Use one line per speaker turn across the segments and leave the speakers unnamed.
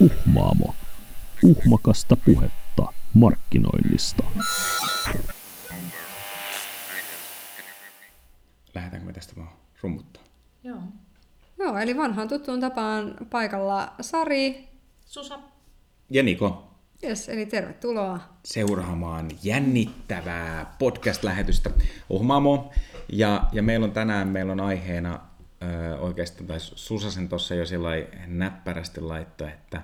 Uhmaamo. Uhmakasta puhetta markkinoinnista.
Lähdetäänkö me tästä vaan rummuttaa?
Joo.
Joo, eli vanhaan tuttuun tapaan paikalla Sari.
Susa.
Ja Niko,
Yes, eli tervetuloa.
seuraamaan jännittävää podcast-lähetystä Uhmaamo. Ja, ja meillä on tänään meillä on aiheena oikeastaan, tai Susasen tuossa jo sillä näppärästi laittoi, että,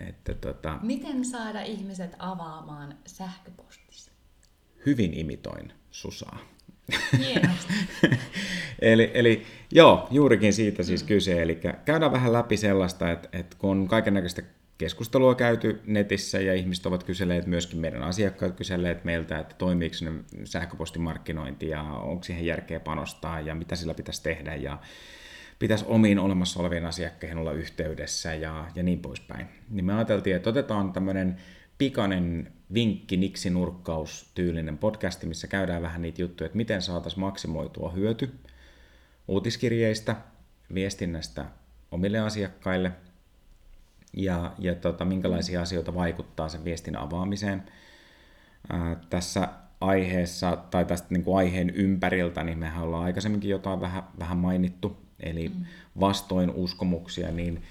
että tota,
Miten saada ihmiset avaamaan sähköpostissa?
hyvin imitoin Susaa.
Hienosti.
eli, eli joo, juurikin siitä siis kyse. Eli käydään vähän läpi sellaista, että, että kun on kaikenlaista keskustelua käyty netissä ja ihmiset ovat kyselleet, myöskin meidän asiakkaat kyselleet meiltä, että toimiiko ne sähköpostimarkkinointi ja onko siihen järkeä panostaa ja mitä sillä pitäisi tehdä ja pitäisi omiin olemassa oleviin asiakkeihin olla yhteydessä ja, ja niin poispäin. Niin me ajateltiin, että otetaan tämmöinen pikainen vinkki, niksi, nurkkaus tyylinen podcasti, missä käydään vähän niitä juttuja, että miten saataisiin maksimoitua hyöty uutiskirjeistä, viestinnästä omille asiakkaille ja, ja tota, minkälaisia asioita vaikuttaa sen viestin avaamiseen. Ää, tässä aiheessa tai tästä niin kuin aiheen ympäriltä, niin mehän ollaan aikaisemminkin jotain vähän, vähän mainittu, eli mm. vastoin uskomuksia, niin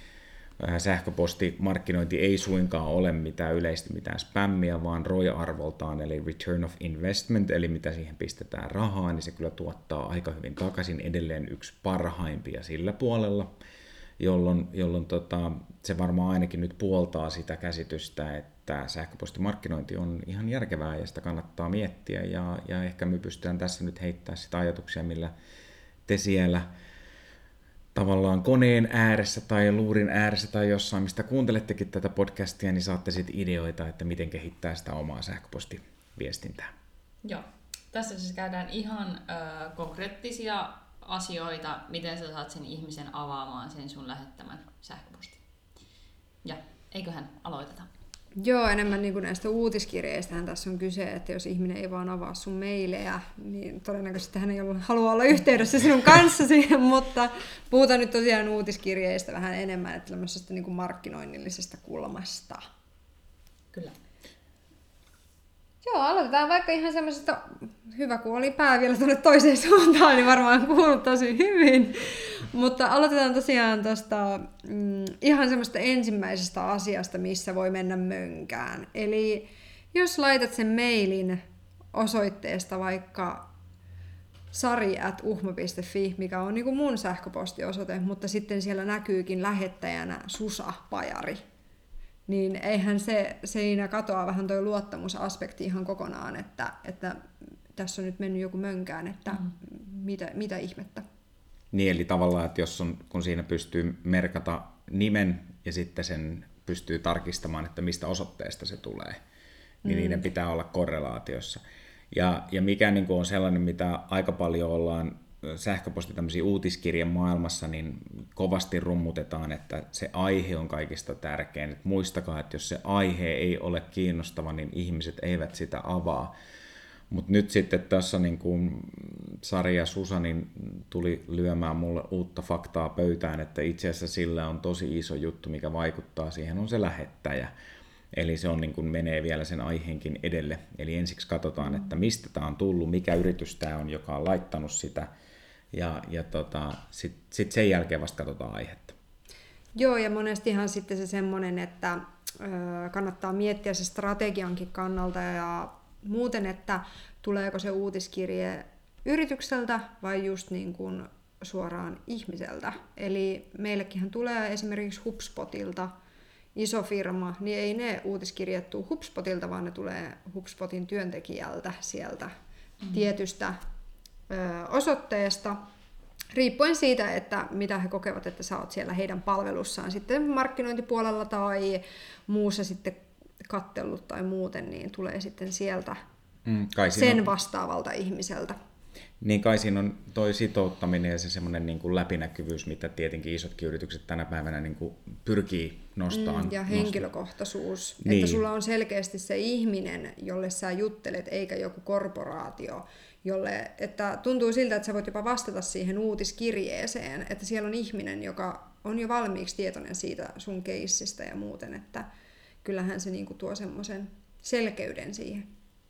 sähköpostimarkkinointi ei suinkaan ole mitään yleisesti mitään spämmiä, vaan ROI-arvoltaan, eli return of investment, eli mitä siihen pistetään rahaa, niin se kyllä tuottaa aika hyvin takaisin edelleen yksi parhaimpia sillä puolella, jolloin, jolloin tota, se varmaan ainakin nyt puoltaa sitä käsitystä, että sähköpostimarkkinointi on ihan järkevää ja sitä kannattaa miettiä ja, ja ehkä me pystytään tässä nyt heittämään sitä ajatuksia, millä te siellä tavallaan koneen ääressä tai luurin ääressä tai jossain, mistä kuuntelettekin tätä podcastia, niin saatte sitten ideoita, että miten kehittää sitä omaa sähköpostiviestintää.
Joo. Tässä siis käydään ihan ö, konkreettisia asioita, miten sä saat sen ihmisen avaamaan sen sun lähettämän sähköpostin. Ja eiköhän aloiteta.
Joo, enemmän niin kuin näistä uutiskirjeistähän tässä on kyse, että jos ihminen ei vaan avaa sun mailejä, niin todennäköisesti hän ei ollut, halua olla yhteydessä sinun kanssasi, mutta puhutaan nyt tosiaan uutiskirjeistä vähän enemmän, että tämmöisestä niin kuin markkinoinnillisesta kulmasta.
Kyllä.
Joo, aloitetaan vaikka ihan semmoisesta, hyvä kun oli pää vielä tuonne toiseen suuntaan, niin varmaan kuuluu tosi hyvin. Mutta aloitetaan tosiaan tuosta mm, ihan semmoista ensimmäisestä asiasta, missä voi mennä mönkään. Eli jos laitat sen mailin osoitteesta vaikka sari.uhma.fi, mikä on niinku mun sähköpostiosoite, mutta sitten siellä näkyykin lähettäjänä Susa Pajari, niin eihän se siinä katoa vähän toi luottamusaspekti ihan kokonaan, että, että tässä on nyt mennyt joku mönkään, että mm. mitä, mitä ihmettä.
Niin, eli tavallaan, että jos on, kun siinä pystyy merkata nimen ja sitten sen pystyy tarkistamaan, että mistä osoitteesta se tulee, niin mm. niiden pitää olla korrelaatiossa. Ja, ja mikä niin kuin on sellainen, mitä aika paljon ollaan sähköposti tämmöisiä uutiskirjan maailmassa, niin kovasti rummutetaan, että se aihe on kaikista tärkein. Et muistakaa, että jos se aihe ei ole kiinnostava, niin ihmiset eivät sitä avaa. Mutta nyt sitten tässä niin kuin Sari ja Susa niin tuli lyömään mulle uutta faktaa pöytään, että itse asiassa sillä on tosi iso juttu, mikä vaikuttaa siihen, on se lähettäjä. Eli se on niin kuin menee vielä sen aiheenkin edelle. Eli ensiksi katsotaan, että mistä tämä on tullut, mikä yritys tämä on, joka on laittanut sitä, ja, ja tota, sitten sit sen jälkeen vasta katsotaan aihetta.
Joo, ja monestihan sitten se semmoinen, että kannattaa miettiä se strategiankin kannalta ja muuten, että tuleeko se uutiskirje yritykseltä vai just niin kuin suoraan ihmiseltä. Eli meillekin tulee esimerkiksi HubSpotilta iso firma, niin ei ne uutiskirjat tule HubSpotilta, vaan ne tulee HubSpotin työntekijältä sieltä mm-hmm. tietystä ö, osoitteesta, riippuen siitä, että mitä he kokevat, että sä oot siellä heidän palvelussaan sitten markkinointipuolella tai muussa sitten kattellut tai muuten, niin tulee sitten sieltä
Mm, kai
sen
on,
vastaavalta ihmiseltä.
niin kai siinä on toi sitouttaminen ja se semmoinen niin kuin läpinäkyvyys, mitä tietenkin isotkin yritykset tänä päivänä niin kuin pyrkii nostamaan.
Mm, ja henkilökohtaisuus.
Niin.
Että sulla on selkeästi se ihminen, jolle sä juttelet, eikä joku korporaatio. Jolle, että tuntuu siltä, että sä voit jopa vastata siihen uutiskirjeeseen, että siellä on ihminen, joka on jo valmiiksi tietoinen siitä sun keissistä ja muuten, että kyllähän se niinku tuo semmoisen selkeyden siihen.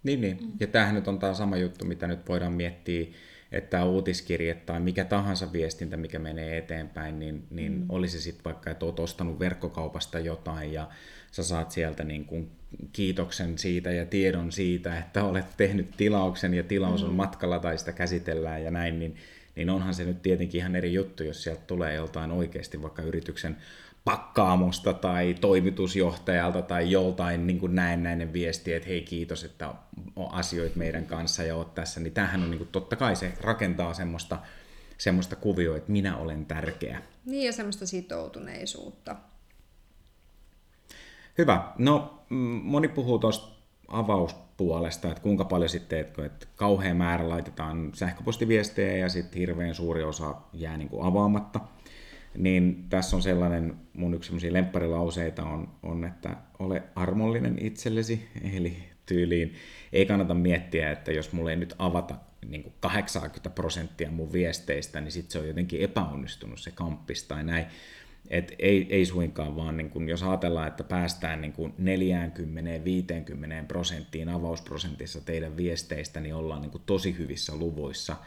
Niin, niin. Mm. Ja tämähän nyt on tämä sama juttu, mitä nyt voidaan miettiä, että tämä uutiskirje tai mikä tahansa viestintä, mikä menee eteenpäin, niin, niin mm. olisi sitten vaikka, että olet ostanut verkkokaupasta jotain ja sä saat sieltä niin kuin kiitoksen siitä ja tiedon siitä, että olet tehnyt tilauksen ja tilaus on mm. matkalla tai sitä käsitellään ja näin, niin, niin onhan se nyt tietenkin ihan eri juttu, jos sieltä tulee joltain oikeasti vaikka yrityksen pakkaamosta tai toimitusjohtajalta tai joltain niin kuin näennäinen viesti, että hei kiitos, että asioit meidän kanssa ja oot tässä, niin tämähän on niin kuin, totta kai se rakentaa semmoista, semmoista kuvioa, että minä olen tärkeä.
Niin ja semmoista sitoutuneisuutta.
Hyvä. No moni puhuu tuosta avauspuolesta, että kuinka paljon sitten, että, että kauhean määrä laitetaan sähköpostiviestejä ja sitten hirveän suuri osa jää niin kuin avaamatta – niin tässä on sellainen, mun yksi sellaisia lempparilauseita on, on, että ole armollinen itsellesi, eli tyyliin ei kannata miettiä, että jos mulle ei nyt avata niin kuin 80 prosenttia mun viesteistä, niin sitten se on jotenkin epäonnistunut se kamppis tai näin. Et ei, ei suinkaan, vaan niin kun, jos ajatellaan, että päästään niin 40-50 prosenttiin avausprosentissa teidän viesteistä, niin ollaan niin tosi hyvissä luvuissa –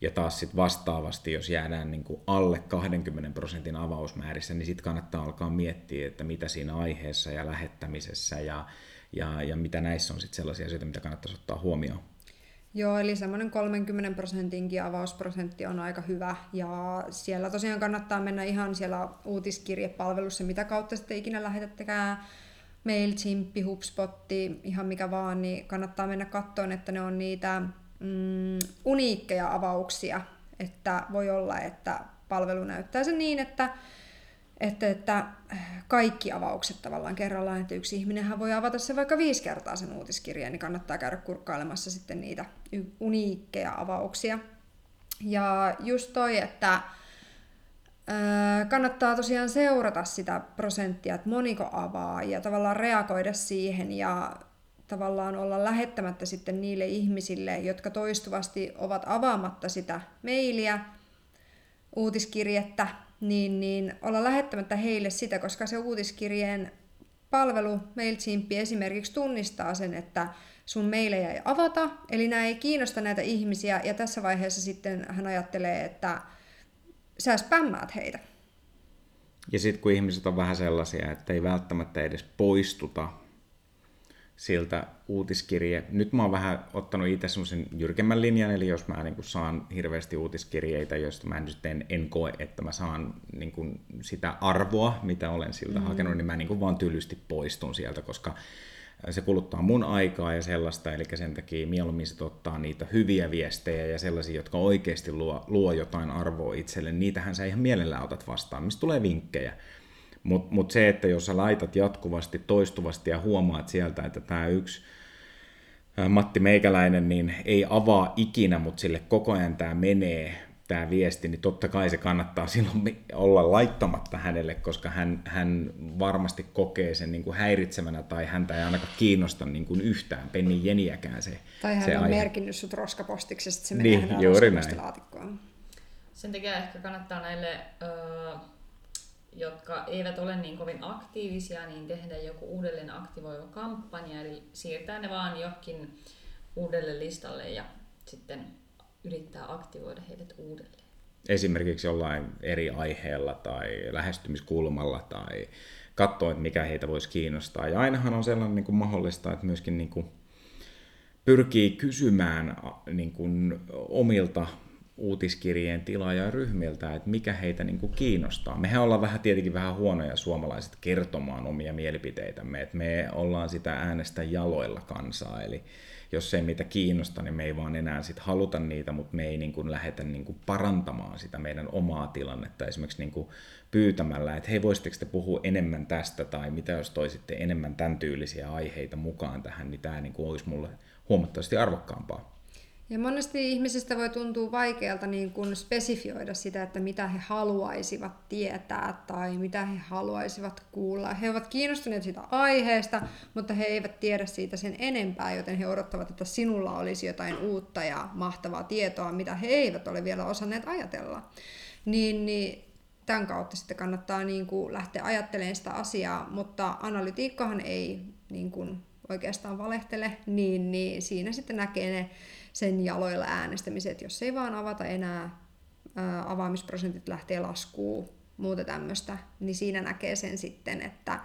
ja taas sitten vastaavasti, jos jäädään niin kuin alle 20 prosentin avausmäärissä, niin sitten kannattaa alkaa miettiä, että mitä siinä aiheessa ja lähettämisessä ja, ja, ja mitä näissä on sitten sellaisia asioita, mitä kannattaisi ottaa huomioon.
Joo, eli semmoinen 30 prosentinkin avausprosentti on aika hyvä. Ja siellä tosiaan kannattaa mennä ihan siellä uutiskirjepalvelussa, mitä kautta sitten ikinä lähetättekään MailChimp, HubSpotti, ihan mikä vaan, niin kannattaa mennä kattoon, että ne on niitä mm, uniikkeja avauksia, että voi olla, että palvelu näyttää sen niin, että, että, että kaikki avaukset tavallaan kerrallaan, että yksi ihminenhän voi avata se vaikka viisi kertaa sen uutiskirjeen, niin kannattaa käydä kurkkailemassa sitten niitä uniikkeja avauksia. Ja just toi, että kannattaa tosiaan seurata sitä prosenttia, että moniko avaa ja tavallaan reagoida siihen ja tavallaan olla lähettämättä sitten niille ihmisille, jotka toistuvasti ovat avaamatta sitä mailia, uutiskirjettä, niin, niin olla lähettämättä heille sitä, koska se uutiskirjeen palvelu MailChimp esimerkiksi tunnistaa sen, että sun meilejä ei avata, eli nämä ei kiinnosta näitä ihmisiä, ja tässä vaiheessa sitten hän ajattelee, että sä spämmäät heitä.
Ja sitten kun ihmiset on vähän sellaisia, että ei välttämättä edes poistuta siltä uutiskirje. Nyt mä oon vähän ottanut itse semmoisen jyrkemmän linjan, eli jos mä niin kuin saan hirveästi uutiskirjeitä, joista mä nyt en, en koe, että mä saan niin kuin sitä arvoa, mitä olen siltä mm. hakenut, niin mä niin kuin vaan tylysti poistun sieltä, koska se kuluttaa mun aikaa ja sellaista, eli sen takia mieluummin se ottaa niitä hyviä viestejä ja sellaisia, jotka oikeasti luo, luo jotain arvoa itselle, niitähän sä ihan mielellään otat vastaan, mistä tulee vinkkejä. Mutta mut se, että jos sä laitat jatkuvasti, toistuvasti ja huomaat sieltä, että tämä yksi Matti Meikäläinen niin ei avaa ikinä, mutta sille koko ajan tämä menee, tämä viesti, niin totta kai se kannattaa silloin olla laittamatta hänelle, koska hän, hän varmasti kokee sen niin kuin häiritsevänä tai häntä ei ainakaan kiinnosta niin kuin yhtään pennin jeniäkään se
Tai hän
se
on
aihe.
merkinnyt sut roskapostiksesta, se menee
Niin,
hänen
juuri näin.
Sen takia ehkä kannattaa näille, ö, jotka eivät ole niin kovin aktiivisia, niin tehdä joku uudelleen aktivoiva kampanja, eli siirtää ne vaan johonkin uudelle listalle ja sitten yrittää aktivoida heidät uudelleen.
esimerkiksi jollain eri aiheella tai lähestymiskulmalla tai katsoa, että mikä heitä voisi kiinnostaa. Ja ainahan on sellainen niin kuin mahdollista, että myöskin niin kuin pyrkii kysymään niin kuin omilta uutiskirjeen tilaajaryhmiltä, että mikä heitä niin kuin kiinnostaa. Mehän ollaan vähän tietenkin vähän huonoja suomalaiset kertomaan omia mielipiteitämme, että me ollaan sitä äänestä jaloilla kansaa, eli jos se ei meitä kiinnosta, niin me ei vaan enää sit haluta niitä, mutta me ei niin kuin lähdetä niin kuin parantamaan sitä meidän omaa tilannetta esimerkiksi niin kuin pyytämällä, että hei voisitteko te puhua enemmän tästä tai mitä jos toisitte enemmän tämän tyylisiä aiheita mukaan tähän, niin tämä niin kuin olisi mulle huomattavasti arvokkaampaa.
Ja monesti ihmisistä voi tuntua vaikealta niin kuin spesifioida sitä, että mitä he haluaisivat tietää tai mitä he haluaisivat kuulla. He ovat kiinnostuneet siitä aiheesta, mutta he eivät tiedä siitä sen enempää, joten he odottavat, että sinulla olisi jotain uutta ja mahtavaa tietoa, mitä he eivät ole vielä osanneet ajatella. Niin, niin tämän kautta sitten kannattaa niin kuin lähteä ajattelemaan sitä asiaa, mutta analytiikkahan ei niin kuin oikeastaan valehtele, niin, niin siinä sitten näkee ne sen jaloilla äänestämiset, jos ei vaan avata enää ää, avaamisprosentit lähtee laskuun, muuta tämmöistä, niin siinä näkee sen sitten, että,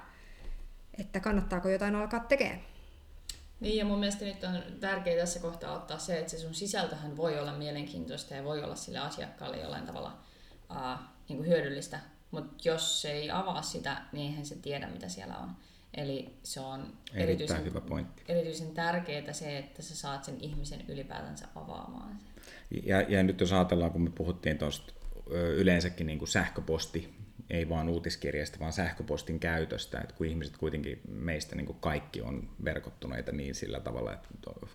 että kannattaako jotain alkaa tekemään.
Niin ja mun mielestä nyt on tärkeää tässä kohtaa ottaa se, että se sun sisältöhän voi olla mielenkiintoista ja voi olla sille asiakkaalle jollain tavalla uh, niin kuin hyödyllistä, mutta jos se ei avaa sitä, niin eihän se tiedä, mitä siellä on. Eli se on erityisen,
hyvä pointti.
erityisen tärkeää se, että sä saat sen ihmisen ylipäätänsä avaamaan sen.
Ja, ja nyt jos ajatellaan, kun me puhuttiin tuosta yleensäkin niin kuin sähköposti, ei vaan uutiskirjasta, vaan sähköpostin käytöstä, että kun ihmiset kuitenkin meistä niin kuin kaikki on verkottuneita niin sillä tavalla, että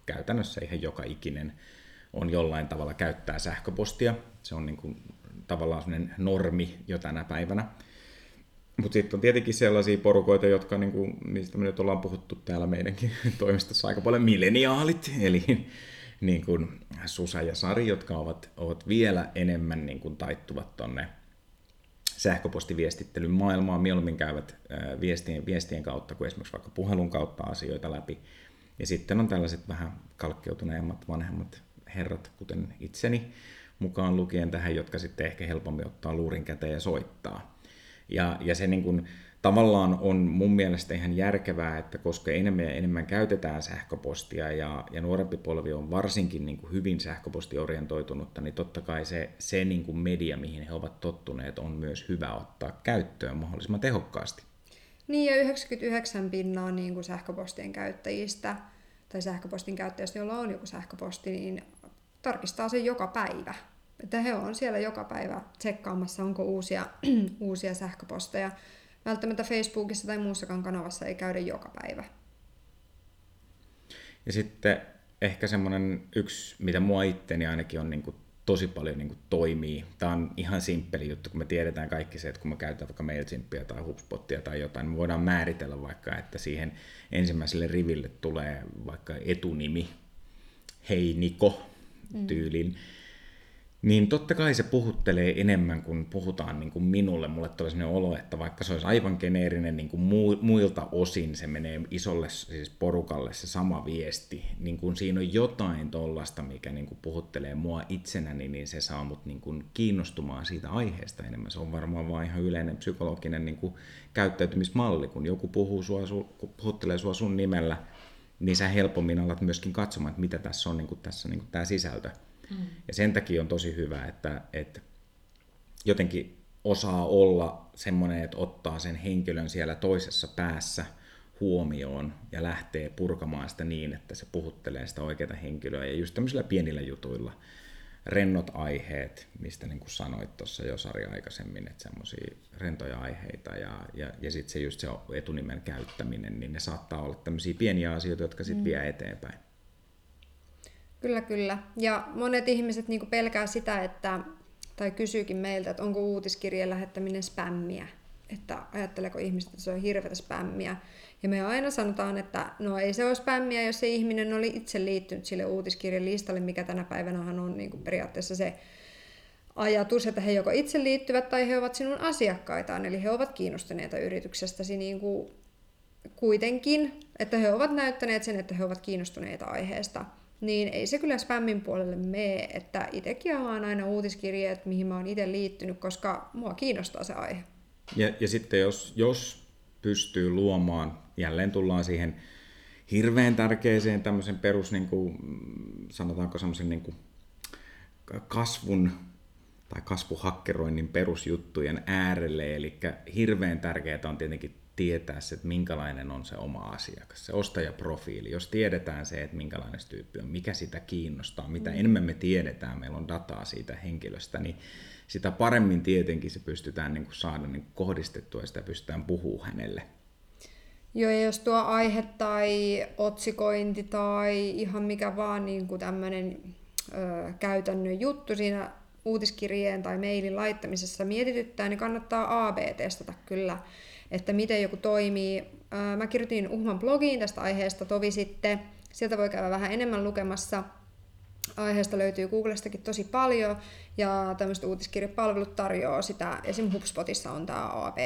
käytännössä ihan joka ikinen on jollain tavalla käyttää sähköpostia. Se on niin kuin tavallaan sellainen normi jo tänä päivänä. Mutta sitten on tietenkin sellaisia porukoita, jotka, niin kuin, mistä me nyt ollaan puhuttu täällä meidänkin toimistossa aika paljon, milleniaalit, eli niin kuin Susa ja Sari, jotka ovat, ovat vielä enemmän niin kuin taittuvat tonne sähköpostiviestittelyn maailmaan, mieluummin käyvät viestien, viestien kautta kuin esimerkiksi vaikka puhelun kautta asioita läpi. Ja sitten on tällaiset vähän kalkkeutuneemmat vanhemmat herrat, kuten itseni, mukaan lukien tähän, jotka sitten ehkä helpommin ottaa luurin käteen ja soittaa. Ja, ja se niin kuin, tavallaan on mun mielestä ihan järkevää, että koska enemmän ja enemmän käytetään sähköpostia ja, ja nuorempi polvi on varsinkin niin kuin hyvin sähköpostiorientoitunutta, niin totta kai se, se niin kuin media, mihin he ovat tottuneet, on myös hyvä ottaa käyttöön mahdollisimman tehokkaasti.
Niin ja 99 pinnaa niin kuin sähköpostien käyttäjistä tai sähköpostin käyttäjistä, jolla on joku sähköposti, niin tarkistaa sen joka päivä. Että he on siellä joka päivä tsekkaamassa, onko uusia, uusia sähköposteja. Välttämättä Facebookissa tai muussakaan kanavassa ei käydä joka päivä.
Ja sitten ehkä semmoinen yksi, mitä mua itteni ainakin on niin kuin tosi paljon niin kuin toimii. Tämä on ihan simppeli juttu, kun me tiedetään kaikki se, että kun me käytetään vaikka MailChimpia tai HubSpotia tai jotain, niin me voidaan määritellä vaikka, että siihen ensimmäiselle riville tulee vaikka etunimi, hei Niko, mm. tyylin. Mm niin totta kai se puhuttelee enemmän kuin puhutaan niin kuin minulle. Mulle tulee sellainen olo, että vaikka se olisi aivan geneerinen niin kuin muilta osin, se menee isolle siis porukalle se sama viesti. Niin kuin siinä on jotain tollasta, mikä niin kuin puhuttelee mua itsenäni, niin se saa mut niin kuin kiinnostumaan siitä aiheesta enemmän. Se on varmaan vain ihan yleinen psykologinen niin kuin käyttäytymismalli. Kun joku puhuu sua, su, puhuttelee sua sun nimellä, niin sä helpommin alat myöskin katsomaan, että mitä tässä on niin kuin tässä niin kuin tämä sisältö. Mm. Ja sen takia on tosi hyvä, että, että jotenkin osaa olla semmoinen, että ottaa sen henkilön siellä toisessa päässä huomioon ja lähtee purkamaan sitä niin, että se puhuttelee sitä oikeaa henkilöä. Ja just tämmöisillä pienillä jutuilla, rennot aiheet, mistä niin kuin sanoit tuossa jo Sari aikaisemmin, että semmoisia rentoja aiheita ja, ja, ja sitten se just se etunimen käyttäminen, niin ne saattaa olla tämmöisiä pieniä asioita, jotka sitten mm. vie eteenpäin.
Kyllä, kyllä. Ja monet ihmiset niin pelkää sitä, että, tai kysyykin meiltä, että onko uutiskirjeen lähettäminen spämmiä. Että ajatteleeko ihmiset, että se on hirveätä spämmiä. Ja me aina sanotaan, että no ei se ole spämmiä, jos se ihminen oli itse liittynyt sille uutiskirjan listalle, mikä tänä päivänä on niin kuin periaatteessa se ajatus, että he joko itse liittyvät tai he ovat sinun asiakkaitaan, eli he ovat kiinnostuneita yrityksestäsi niin kuin kuitenkin, että he ovat näyttäneet sen, että he ovat kiinnostuneita aiheesta niin ei se kyllä spämmin puolelle mene, että itsekin avaan aina uutiskirjeet, mihin mä oon itse liittynyt, koska mua kiinnostaa se aihe.
Ja, ja sitten jos, jos pystyy luomaan, jälleen tullaan siihen hirveän tärkeäseen tämmöisen perus, niin kuin, sanotaanko semmoisen niin kasvun tai kasvuhakkeroinnin perusjuttujen äärelle, eli hirveän tärkeää on tietenkin tietää se, että minkälainen on se oma asiakas, se ostajaprofiili. Jos tiedetään se, että minkälainen se tyyppi on, mikä sitä kiinnostaa, mitä mm. enemmän me tiedetään, meillä on dataa siitä henkilöstä, niin sitä paremmin tietenkin se pystytään niin kuin saada niin kuin kohdistettua ja sitä pystytään puhua hänelle.
Joo, ja jos tuo aihe tai otsikointi tai ihan mikä vaan niin kuin tämmöinen ö, käytännön juttu siinä uutiskirjeen tai mailin laittamisessa mietityttää, niin kannattaa AB-testata kyllä että miten joku toimii. Mä kirjoitin Uhman blogiin tästä aiheesta tovi sitten. Sieltä voi käydä vähän enemmän lukemassa. Aiheesta löytyy Googlestakin tosi paljon, ja tämmöiset uutiskirjapalvelut tarjoaa sitä. Esim. HubSpotissa on tämä AP,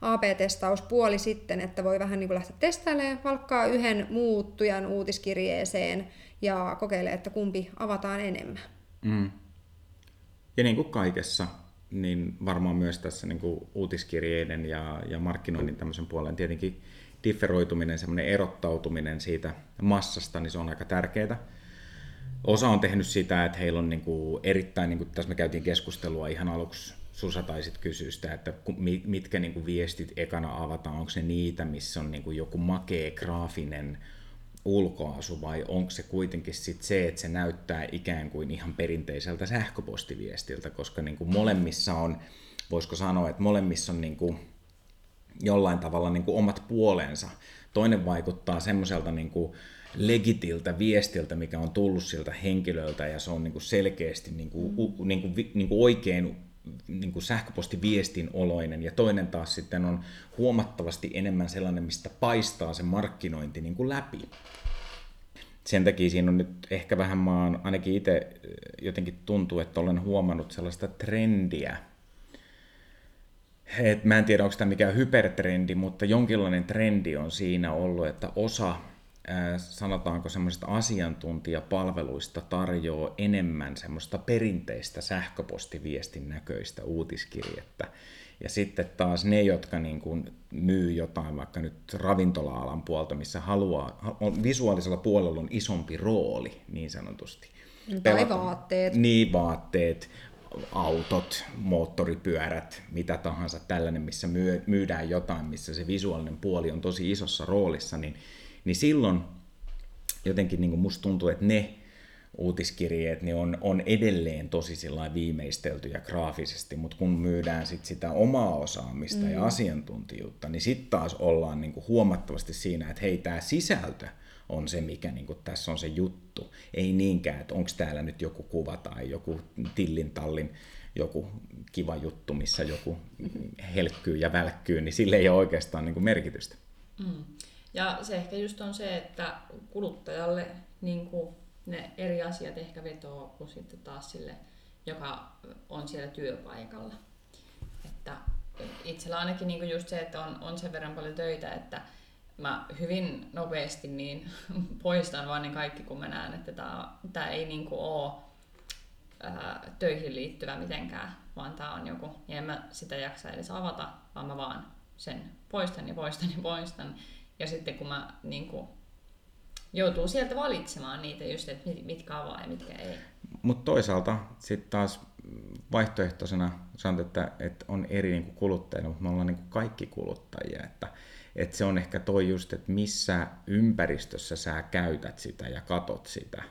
AP-testauspuoli sitten, että voi vähän niin kuin lähteä testailemaan, valkkaa yhden muuttujan uutiskirjeeseen ja kokeile, että kumpi avataan enemmän. Mm.
Ja niin kuin kaikessa, niin varmaan myös tässä niin kuin uutiskirjeiden ja, ja markkinoinnin tämmöisen puolen tietenkin differoituminen, semmoinen erottautuminen siitä massasta, niin se on aika tärkeää. Osa on tehnyt sitä, että heillä on niin kuin erittäin, niin kuin tässä me käytiin keskustelua ihan aluksi, Susa taisit kysyä sitä, että mitkä niin kuin viestit ekana avataan, onko se niitä, missä on niin kuin joku makee graafinen ulkoasu vai onko se kuitenkin sit se, että se näyttää ikään kuin ihan perinteiseltä sähköpostiviestiltä, koska niin kuin molemmissa on, voisiko sanoa, että molemmissa on niin kuin jollain tavalla niin kuin omat puolensa. Toinen vaikuttaa semmoiselta niin kuin legitiltä viestiltä, mikä on tullut siltä henkilöltä ja se on niin kuin selkeästi niin kuin, mm. niin kuin, niin kuin oikein niin kuin sähköpostiviestin oloinen ja toinen taas sitten on huomattavasti enemmän sellainen, mistä paistaa se markkinointi niin kuin läpi. Sen takia siinä on nyt ehkä vähän, maan, ainakin itse jotenkin tuntuu, että olen huomannut sellaista trendiä, et mä en tiedä, onko tämä mikään hypertrendi, mutta jonkinlainen trendi on siinä ollut, että osa sanotaanko semmoisista asiantuntijapalveluista tarjoaa enemmän semmoista perinteistä sähköpostiviestin näköistä uutiskirjettä. Ja sitten taas ne, jotka niin kuin myy jotain vaikka nyt ravintola-alan puolta, missä haluaa, on, visuaalisella puolella on isompi rooli niin sanotusti.
Tai Pelata, vaatteet.
Niin, vaatteet, autot, moottoripyörät, mitä tahansa tällainen, missä myydään jotain, missä se visuaalinen puoli on tosi isossa roolissa, niin niin silloin jotenkin niin kuin musta tuntuu, että ne uutiskirjeet niin on, on edelleen tosi viimeisteltyjä graafisesti, mutta kun myydään sit sitä omaa osaamista mm. ja asiantuntijuutta, niin sitten taas ollaan niin kuin huomattavasti siinä, että hei, tämä sisältö on se, mikä niin kuin tässä on se juttu. Ei niinkään, että onko täällä nyt joku kuva tai joku tillin tallin joku kiva juttu, missä joku helkkyy ja välkkyy, niin sille ei ole oikeastaan niin kuin merkitystä.
Mm. Ja se ehkä just on se, että kuluttajalle niin kuin ne eri asiat ehkä vetoo kuin sitten taas sille, joka on siellä työpaikalla. Että itsellä ainakin niin kuin just se, että on, on sen verran paljon töitä, että mä hyvin nopeasti niin poistan vaan ne kaikki, kun mä näen, että tämä, tämä ei niin kuin ole ää, töihin liittyvä mitenkään, vaan tämä on joku, ja en mä sitä jaksa edes avata, vaan mä vaan sen poistan ja poistan ja poistan. Ja sitten kun mä niin kuin, joutuu sieltä valitsemaan niitä just, että mitkä avaa ja mitkä ei.
Mutta toisaalta sitten taas vaihtoehtoisena sanon, että, että on eri niin kuluttajia, mutta me ollaan niin kaikki kuluttajia. Että, että se on ehkä toi just, että missä ympäristössä sä käytät sitä ja katot sitä,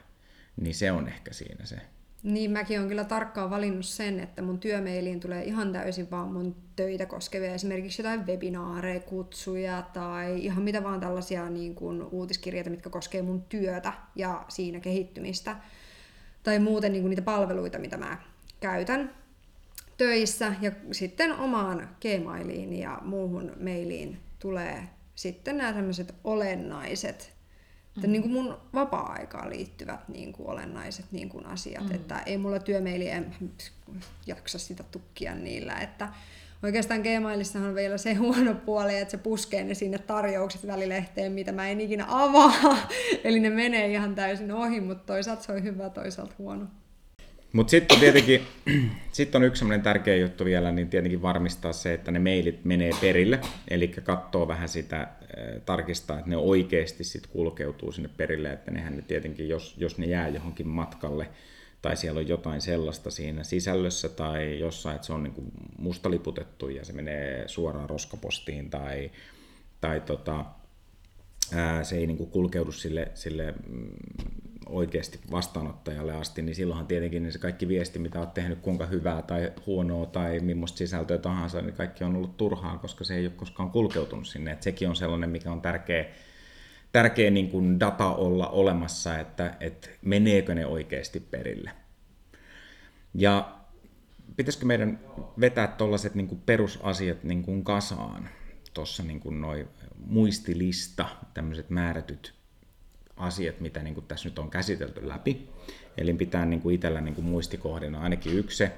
niin se on ehkä siinä se
niin mäkin olen kyllä tarkkaan valinnut sen, että mun työmeiliin tulee ihan täysin vaan mun töitä koskevia, esimerkiksi jotain webinaareja, kutsuja tai ihan mitä vaan tällaisia niin kuin uutiskirjeitä, mitkä koskee mun työtä ja siinä kehittymistä. Tai muuten niin kuin niitä palveluita, mitä mä käytän töissä. Ja sitten omaan Gmailiin ja muuhun mailiin tulee sitten nämä tämmöiset olennaiset että niin kuin mun vapaa-aikaan liittyvät niin kuin olennaiset niin kuin asiat, mm. että ei mulla työmeili en jaksa sitä tukkia niillä, että oikeastaan Gmailissa on vielä se huono puoli, että se puskee ne sinne tarjoukset välilehteen, mitä mä en ikinä avaa, eli ne menee ihan täysin ohi, mutta toisaalta se on hyvä, toisaalta huono.
Mutta sitten tietenkin sit on yksi sellainen tärkeä juttu vielä, niin tietenkin varmistaa se, että ne mailit menee perille, eli katsoo vähän sitä, tarkistaa, että ne oikeasti sit kulkeutuu sinne perille, että nehän ne tietenkin, jos, jos ne jää johonkin matkalle, tai siellä on jotain sellaista siinä sisällössä tai jossain, että se on niinku mustaliputettu ja se menee suoraan roskapostiin tai, tai tota, ää, se ei niinku kulkeudu sille, sille mm, oikeasti vastaanottajalle asti, niin silloinhan tietenkin niin se kaikki viesti, mitä olet tehnyt, kuinka hyvää tai huonoa tai millaista sisältöä tahansa, niin kaikki on ollut turhaa, koska se ei ole koskaan kulkeutunut sinne. Et sekin on sellainen, mikä on tärkeä, tärkeä niin kuin data olla olemassa, että, että meneekö ne oikeasti perille. Ja pitäisikö meidän vetää tuollaiset niin perusasiat niin kuin kasaan, tuossa niin kuin noi muistilista, tämmöiset määrätyt asiat, mitä niin kuin tässä nyt on käsitelty läpi. Eli pitää niin kuin itsellä niin kuin muistikohdina ainakin yksi se,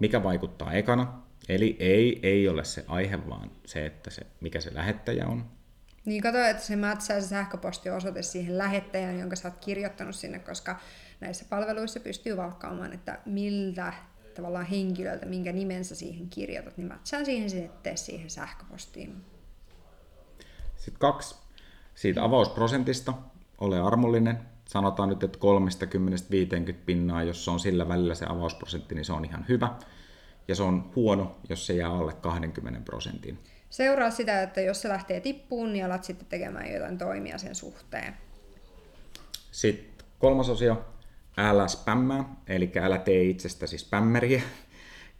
mikä vaikuttaa ekana. Eli ei, ei ole se aihe, vaan se, että se, mikä se lähettäjä on.
Niin kato, että se mätsää se sähköpostiosoite siihen lähettäjään, jonka sä oot kirjoittanut sinne, koska näissä palveluissa pystyy valkkaamaan, että miltä tavallaan henkilöltä, minkä nimensä siihen kirjoitat, niin mätsää siihen sitten siihen sähköpostiin.
Sitten kaksi. Siitä avausprosentista, ole armollinen. Sanotaan nyt, että 30-50 pinnaa, jos se on sillä välillä se avausprosentti, niin se on ihan hyvä. Ja se on huono, jos se jää alle 20 prosentin.
Seuraa sitä, että jos se lähtee tippuun, niin alat sitten tekemään jotain toimia sen suhteen.
Sitten kolmas osio, älä spämmää, eli älä tee itsestäsi spämmeriä.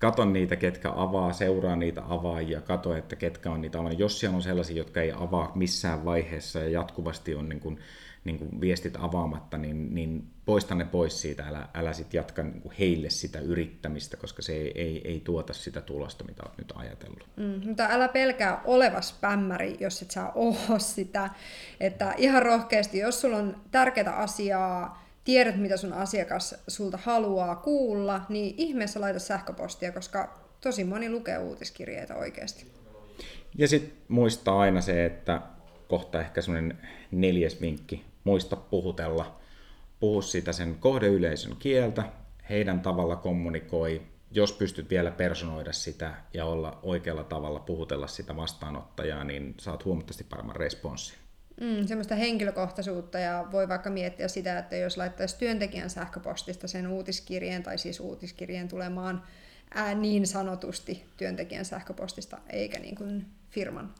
Kato niitä, ketkä avaa, seuraa niitä avaajia, kato, että ketkä on niitä avaajia. Jos siellä on sellaisia, jotka ei avaa missään vaiheessa ja jatkuvasti on niin kuin, niin kuin viestit avaamatta, niin, niin poista ne pois siitä, älä, älä sit jatka niin kuin heille sitä yrittämistä, koska se ei, ei, ei tuota sitä tulosta, mitä olet nyt ajatellut.
Mm, mutta älä pelkää oleva spämmäri, jos et saa ole sitä. Että ihan rohkeasti, jos sulla on tärkeää asiaa, tiedät, mitä sun asiakas sulta haluaa kuulla, niin ihmeessä laita sähköpostia, koska tosi moni lukee uutiskirjeitä oikeasti.
Ja sitten muistaa aina se, että kohta ehkä semmoinen neljäs vinkki, muista puhutella. Puhu sitä sen kohdeyleisön kieltä, heidän tavalla kommunikoi, jos pystyt vielä personoida sitä ja olla oikealla tavalla puhutella sitä vastaanottajaa, niin saat huomattavasti paremman responssin.
Mm, semmoista henkilökohtaisuutta ja voi vaikka miettiä sitä, että jos laittaisi työntekijän sähköpostista sen uutiskirjeen tai siis uutiskirjeen tulemaan ää, niin sanotusti työntekijän sähköpostista eikä niin kuin firman.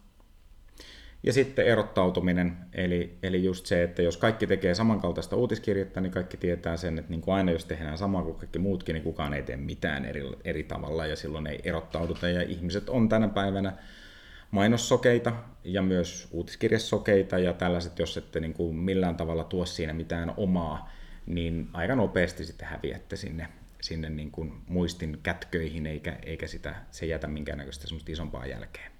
Ja sitten erottautuminen, eli, eli just se, että jos kaikki tekee samankaltaista uutiskirjettä, niin kaikki tietää sen, että niin kuin aina jos tehdään samaa kuin kaikki muutkin, niin kukaan ei tee mitään eri, eri tavalla ja silloin ei erottauduta. Ja ihmiset on tänä päivänä mainossokeita ja myös uutiskirjasokeita ja tällaiset, jos ette niin kuin millään tavalla tuo siinä mitään omaa, niin aika nopeasti sitten häviätte sinne, sinne niin kuin muistin kätköihin, eikä, eikä sitä, se jätä minkäännäköistä semmoista isompaa jälkeen.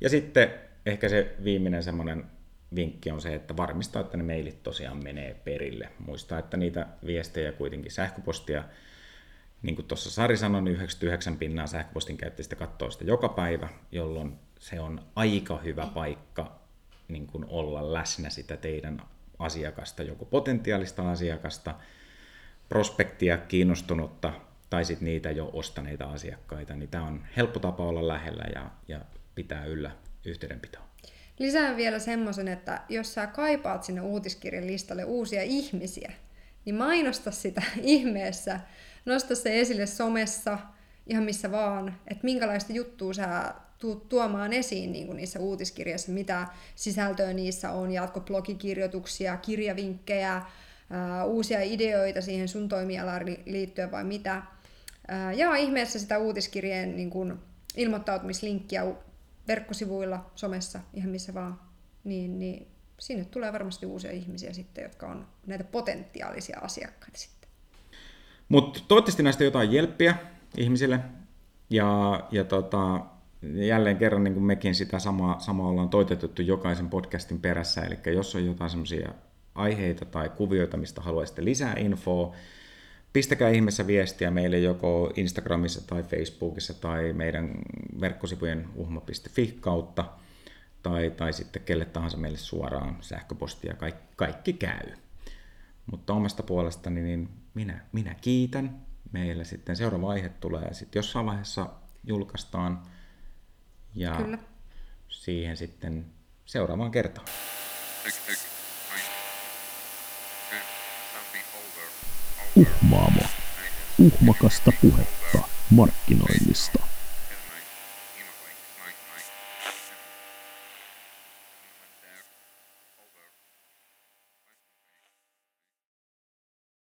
Ja sitten ehkä se viimeinen semmoinen vinkki on se, että varmistaa, että ne mailit tosiaan menee perille. Muistaa, että niitä viestejä kuitenkin sähköpostia niin kuin tuossa Sari sanoi, niin 99 pinnaa sähköpostin käyttäjistä katsoo sitä joka päivä, jolloin se on aika hyvä paikka niin kuin olla läsnä sitä teidän asiakasta, joko potentiaalista asiakasta, prospektia, kiinnostunutta tai sitten niitä jo ostaneita asiakkaita, niin tämä on helppo tapa olla lähellä ja, ja pitää yllä yhteydenpitoa.
Lisään vielä semmoisen, että jos sä kaipaat sinne uutiskirjan listalle uusia ihmisiä, niin mainosta sitä ihmeessä nosta se esille somessa, ihan missä vaan, että minkälaista juttua sä tuut tuomaan esiin niin kuin niissä uutiskirjassa, mitä sisältöä niissä on, jatko blogikirjoituksia, kirjavinkkejä, ää, uusia ideoita siihen sun toimialaan liittyen vai mitä. Ää, ja ihmeessä sitä uutiskirjeen niin kuin, ilmoittautumislinkkiä verkkosivuilla, somessa, ihan missä vaan, niin, niin sinne tulee varmasti uusia ihmisiä sitten, jotka on näitä potentiaalisia asiakkaita sitten.
Mutta toivottavasti näistä jotain jelppiä ihmisille. Ja, ja tota, jälleen kerran niin kuin mekin sitä samaa, samaa ollaan toitotettu jokaisen podcastin perässä. Eli jos on jotain semmoisia aiheita tai kuvioita, mistä haluaisitte lisää infoa, pistäkää ihmeessä viestiä meille joko Instagramissa tai Facebookissa tai meidän verkkosivujen uhma.fi kautta tai, tai sitten kelle tahansa meille suoraan sähköpostia, kaikki, kaikki käy. Mutta omasta puolestani niin minä, minä kiitän. Meillä sitten seuraava aihe tulee sitten jossain vaiheessa julkaistaan. Ja Kyllä. siihen sitten seuraavaan kertaan.
Uhmaamo. Uhmakasta puhetta markkinoinnista.